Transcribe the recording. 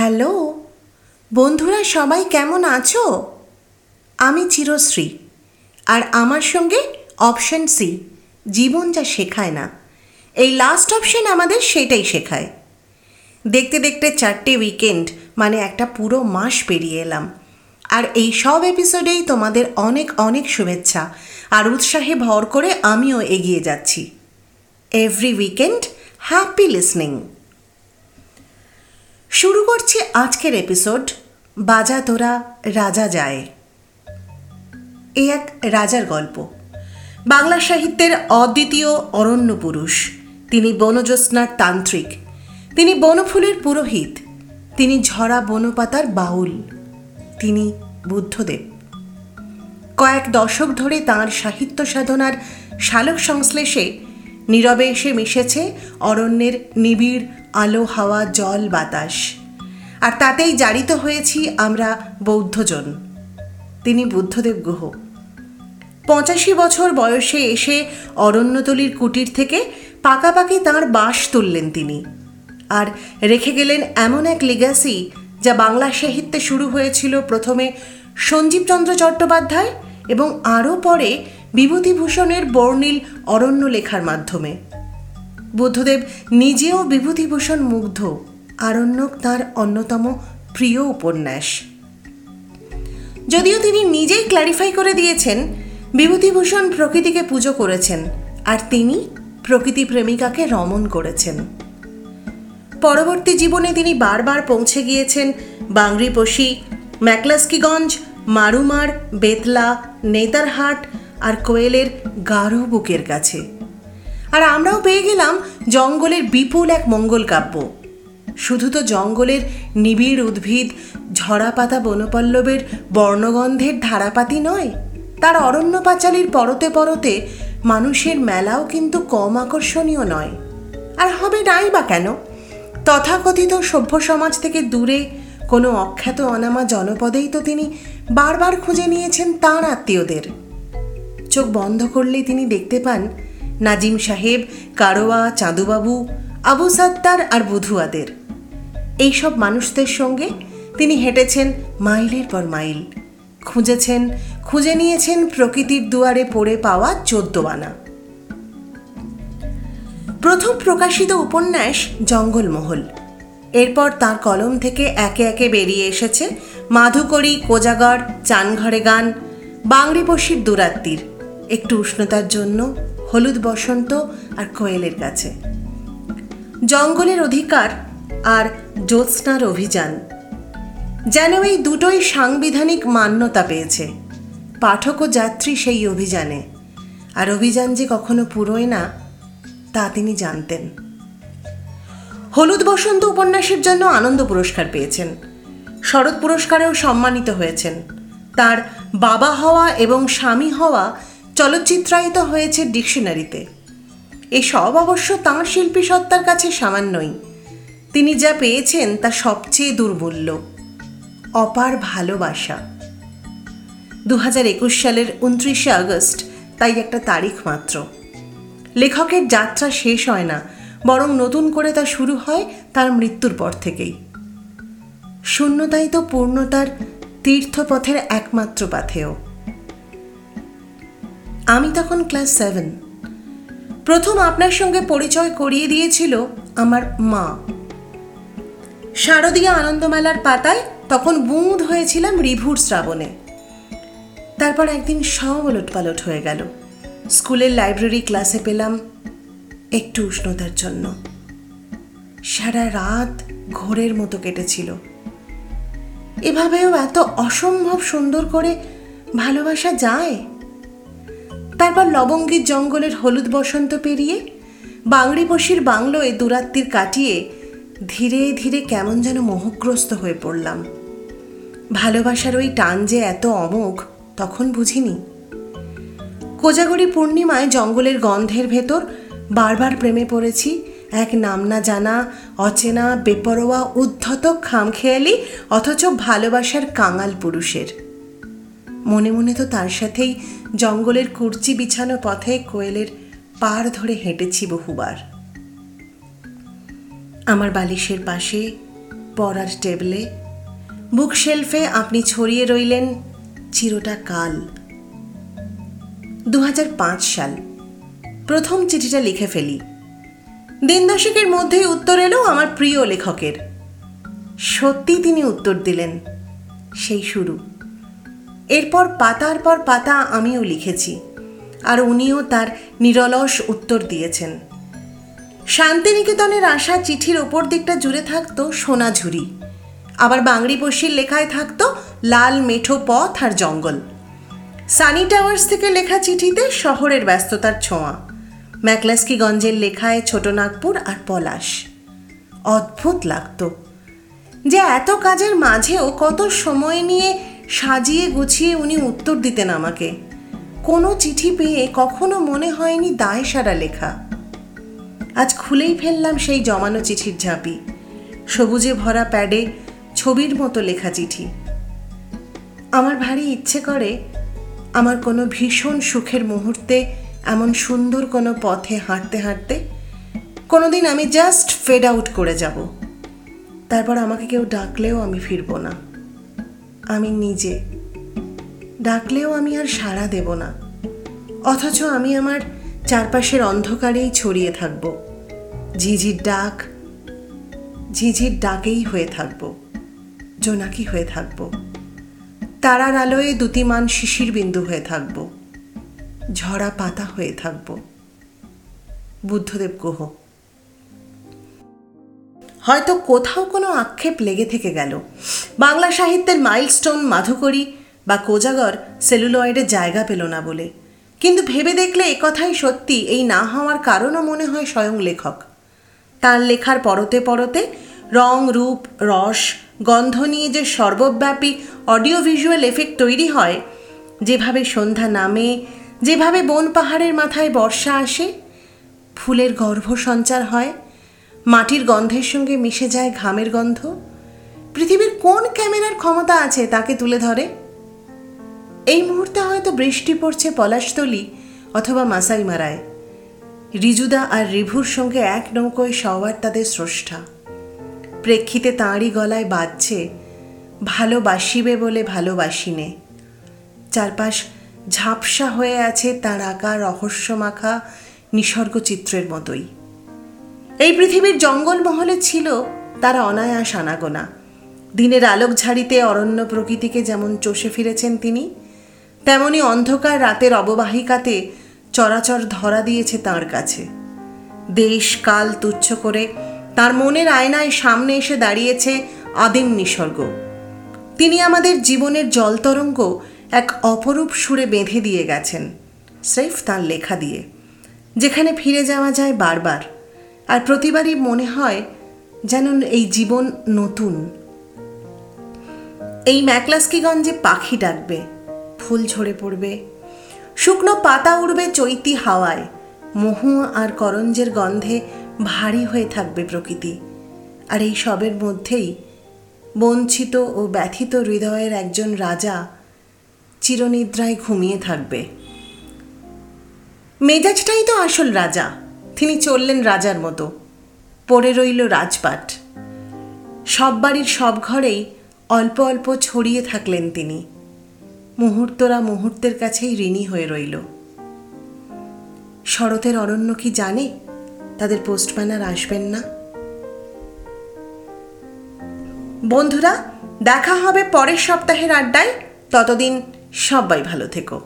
Hello? বন্ধুরা, সবাই কেমন আছো? আমি চিরশ্রী। আর আমার সঙ্গে অপশন সি, জীবন যা শেখায় না। এই লাস্ট অপশন আমাদের সেটাই শেখায়। দেখতে দেখতে চারটে উইকেন্ড মানে একটা পুরো মাস পেরিয়ে এলাম। আর এই সব এপিসোডেই তোমাদের অনেক অনেক শুভেচ্ছা। আর উৎসাহে ভর করে আমিও এগিয়ে যাচ্ছি। এভরি উইকেন্ড হ্যাপি লিসনিং শুরু করছি আজকের এপিসোড বাজা তোরা রাজা যায়। এ এক রাজার গল্প। বাংলা সাহিত্যের অদ্বিতীয় অরণ্য পুরুষ। তিনি বনজ্যোৎস্নার তান্ত্রিক। তিনি বনফুলের পুরোহিত। তিনি ঝরা বনপাতার বাউল। তিনি বুদ্ধদেব। কয়েক দশক ধরে তাঁর সাহিত্য সাধনার শালক সংশ্লেষে নীরবে এসে মিশেছে অরণ্যের নিবিড় আলো, হাওয়া, জল, বাতাস। আর তাতেই জারিত হয়েছি আমরা বৌদ্ধজন। তিনি বুদ্ধদেব গুহ। পঁচাশি বছর বয়সে এসে অরণ্যতলির কুটির থেকে পাকাপাকি তাঁর বাস তুললেন তিনি। আর রেখে গেলেন এমন এক লিগাসি যা বাংলা সাহিত্যে শুরু হয়েছিল প্রথমে সঞ্জীবচন্দ্র চট্টোপাধ্যায় এবং আরও পরে বিভূতিভূষণের বর্ণিল অরণ্য লেখার মাধ্যমে। বুদ্ধদেব নিজেও বিভূতিভূষণ মুগ্ধ। আরণ্যক তার অন্যতম প্রিয় উপন্যাস। যদিও তিনি নিজেই ক্ল্যারিফাই করে দিয়েছেন, বিভূতিভূষণ প্রকৃতিকে পুজো করেছেন আর তিনি প্রকৃতি প্রেমিকাকে রমণ করেছেন। পরবর্তী জীবনে তিনি বারবার পৌঁছে গিয়েছেন বাংরিপোষি, ম্যাকলাস্কিগঞ্জ, মারুমার, বেতলা, নেতারহাট আর কোয়েলের গাঢ় বুকের কাছে। আর আমরাও পেয়ে গেলাম জঙ্গলের বিপুল এক মঙ্গল কাব্য। শুধু তো জঙ্গলের নিবিড় উদ্ভিদ ঝরা পাতা বনপল্লবের বর্ণগন্ধের ধারাপাতি নয়, তার অরণ্য পাঁচালির পরতে পরতে মানুষের মেলাও কিন্তু কম আকর্ষণীয় নয়। আর হবে নাই বা কেন? তথাকথিত সভ্য সমাজ থেকে দূরে কোনো অখ্যাত অনামা জনপদেই তো তিনি বারবার খুঁজে নিয়েছেন তাঁর আত্মীয়দের। চোখ বন্ধ করলেই তিনি দেখতে পান নাজিম সাহেব কারোয়া চাঁদুবাবু, আবু সাত্তার আর বধুয়াদের। এইসব মানুষদের সঙ্গে তিনি হেঁটেছেন মাইলের পর মাইল। খুঁজেছেন, খুঁজে নিয়েছেন প্রকৃতির দুয়ারে পড়ে পাওয়া চোদ্দবানা প্রথম প্রকাশিত উপন্যাস জঙ্গলমহল। এরপর তার কলম থেকে একে একে বেরিয়ে এসেছে মাধুকরী, কোজাগর, চানঘরে গান বাংরিপশির দুরাত্তির একটু উষ্ণতার জন্য হলুদ বসন্ত আর কোয়েলের কাছে। জঙ্গলের অধিকার আর জ্যোৎস্নার অভিযান। যেন এই দুটোই সাংবিধানিক মান্যতা পেয়েছে। পাঠক ও যাত্রী সেই অভিযানে। আর অভিযান যে কখনো পুরোয় না, তা তিনি জানতেন। হলুদ বসন্ত উপন্যাসের জন্য আনন্দ পুরস্কার পেয়েছেন। শরৎ পুরস্কারেও সম্মানিত হয়েছেন। তার বাবা হওয়া এবং স্বামী হওয়া চলচ্চিত্রায়িত হয়েছে ডিকশনারিতে। এসব অবশ্য তাঁর শিল্পী সত্তার কাছে সামান্যই। তিনি যা পেয়েছেন তা সবচেয়ে দুর্মূল্য অপার ভালোবাসা। দু হাজার একুশ সালের উনত্রিশে আগস্ট, তাই একটা তারিখ মাত্র। লেখকের যাত্রা শেষ হয় না, বরং নতুন করে তা শুরু হয় তার মৃত্যুর পর থেকেই। শূন্যতাই তো পূর্ণতার তীর্থপথের একমাত্র পাথেয়। আমি তখন ক্লাস সেভেন। প্রথম আপনার সঙ্গে পরিচয় করিয়ে দিয়েছিল আমার মা। শারদীয় আনন্দমেলার পাতায় তখন বুঁদ হয়েছিলাম রিভুর শ্রাবণে। তারপর একদিন সব ওলট পালট হয়ে গেল। স্কুলের লাইব্রেরি ক্লাসে পেলাম একটু উষ্ণতার জন্য। সারা রাত ঘোরের মতো কেটেছিল। এভাবেও এত অসম্ভব সুন্দর করে ভালোবাসা যায়? তারপর লবঙ্গীর জঙ্গলের হলুদ বসন্ত পেরিয়ে বাংরিপশির বাংলোয় দুরাত্রির কাটিয়ে ধীরে ধীরে কেমন যেন মোহগ্রস্ত হয়ে পড়লাম। ভালোবাসার ওই টান যে এত অমোঘ, তখন বুঝিনি। কোজাগরি পূর্ণিমায় জঙ্গলের গন্ধের ভেতর বারবার প্রেমে পড়েছি, এক নাম না জানা, অচেনা, বেপরোয়া, উদ্ধত, খামখেয়ালি, অথচ ভালোবাসার কাঙাল পুরুষের। মনে মনে তো তার সাথেই জঙ্গলের কুর্চি বিছানো পথে কোয়েলের পার ধরে হেঁটেছি বহুবার। আমার বালিশের পাশে পড়ার টেবিলে বুক শেলফে আপনি ছড়িয়ে রইলেন চিরটা কাল। দু হাজার পাঁচ সাল, প্রথম চিঠিটা লিখে ফেলি। দিন দশেকের মধ্যেই উত্তর এলো আমার প্রিয় লেখকের। সত্যি তিনি উত্তর দিলেন। সেই শুরু। এরপর পাতার পর পাতা আমিও লিখেছি। আর উনিও তার নিরলস উত্তর দিয়েছেন। শান্তিনিকেতনের আসা চিঠির ওপর দিকটা জুড়ে থাকতো সোনা ঝুরি। আবার বাংড়ি পশির লেখায় থাকতো লাল মেঠো পথ আর জঙ্গল। সানি টাওয়ার্স থেকে লেখা চিঠিতে শহরের ব্যস্ততার ছোঁয়া। ম্যাকলাস্কিগঞ্জের লেখায় ছোটনাগপুর আর পলাশ। অদ্ভুত লাগতো। যে এত কাজের মাঝেও কত সময় নিয়ে সাজিয়ে গুছিয়ে উনি উত্তর দিতেন আমাকে। কোনো চিঠি পেয়ে কখনো মনে হয়নি দায় সারা লেখা। আজ খুলেই ফেললাম সেই জমানো চিঠির ঝাঁপি, সবুজে ভরা প্যাডে ছবির মতো লেখা চিঠি। আমার ভারী ইচ্ছে করে আমার কোনো ভীষণ সুখের মুহূর্তে এমন সুন্দর কোনো পথে হাঁটতে হাঁটতে কোনোদিন আমি জাস্ট ফেড আউট করে যাব। তারপর আমাকে কেউ ডাকলেও আমি ফিরব না। আমি নিজে। ডাকলেও আমি আর সাড়া দেব না। অথচ আমি আমার চারপাশের অন্ধকারেই ছড়িয়ে থাকব। ঝিঝির ডাক, ঝিঝির ডাকেই হয়ে থাকব, জোনাকি হয়ে থাকব। তারার আলোয় দুতিমান শিশির বিন্দু হয়ে থাকব। ঝরা পাতা হয়ে থাকব। বুদ্ধদেব গুহ হয়তো কোথাও কোনো আক্ষেপ লেগে থেকে গেল। বাংলা সাহিত্যের মাইলস্টোন মাধুকরী বা কোজাগর সেলুলয়েডে জায়গা পেল না বলে। কিন্তু ভেবে দেখলে একথাই সত্যি, এই না হওয়ার কারণও মনে হয় স্বয়ং লেখক। তার লেখার পরতে পরতে রং, রূপ, রস, গন্ধ নিয়ে যে সর্বব্যাপী অডিও ভিজুয়াল এফেক্ট তৈরি হয়, যেভাবে সন্ধ্যা নামে, যেভাবে বন পাহাড়ের মাথায় বর্ষা আসে, ফুলের গর্ভ সঞ্চার হয়, মাটির গন্ধের সঙ্গে মিশে যায় ঘামের গন্ধ পৃথিবীর কোন ক্যামেরার ক্ষমতা আছে তাকে তুলে ধরে? এই মুহূর্তে হয়তো বৃষ্টি পড়ছে পলাশতলি অথবা মাসাই মারায় রিজুদা আর রিভুর সঙ্গে এক নৌকোয় সবার তাদের স্রষ্টা। প্রেক্ষিতে তাঁরই গলায় বাজছে, ভালোবাসিবে বলে ভালোবাসিনে। চারপাশ ঝাপসা হয়ে আছে তার আঁকা রহস্যমাখা নিসর্গ চিত্রের মতোই। এই পৃথিবীর জঙ্গলমহলে ছিল তারা অনায়াস আনাগোনা। দিনের আলোক ঝাড়িতে অরণ্য প্রকৃতিকে যেমন চষে ফিরেছেন তিনি, তেমনি অন্ধকার রাতের অববাহিকাতে চরাচর ধরা দিয়েছে তার কাছে। দেশ কাল তুচ্ছ করে তার মনের আয়নায় সামনে এসে দাঁড়িয়েছে আদিম নিসর্গ। তিনি আমাদের জীবনের জলতরঙ্গ এক অপরূপ সুরে বেঁধে দিয়ে গেছেন, স্রেফ তার লেখা দিয়ে, যেখানে ফিরে যাওয়া যায় বারবার। আর প্রতিবারই মনে হয় যেন এই জীবন নতুন। এই ম্যাকলাস্কিগঞ্জে পাখি ডাকবে, ফুল ঝরে পড়বে। শুকনো পাতা উড়বে চৈতি হাওয়ায়। মহু আর করঞ্জের গন্ধে ভারী হয়ে থাকবে প্রকৃতি। আর এই সবের মধ্যেই বঞ্চিত ও ব্যথিত হৃদয়ের একজন রাজা চিরনিদ্রায় ঘুমিয়ে থাকবে। মেজাজটাই তো আসল রাজা। তিনি চললেন রাজার মতো। পড়ে রইল রাজপাট। সব বাড়ির সব ঘরেই অল্প অল্প ছড়িয়ে থাকলেন তিনি। মুহূর্তরা মুহূর্তের কাছেই ঋণী হয়ে রইল। শরতের অরণ্য কি জানে? তাদের পোস্টম্যান আর আসবেন না। বন্ধুরা, দেখা হবে পরের সপ্তাহের আড্ডায়। ততদিন সবাই ভালো থেকো।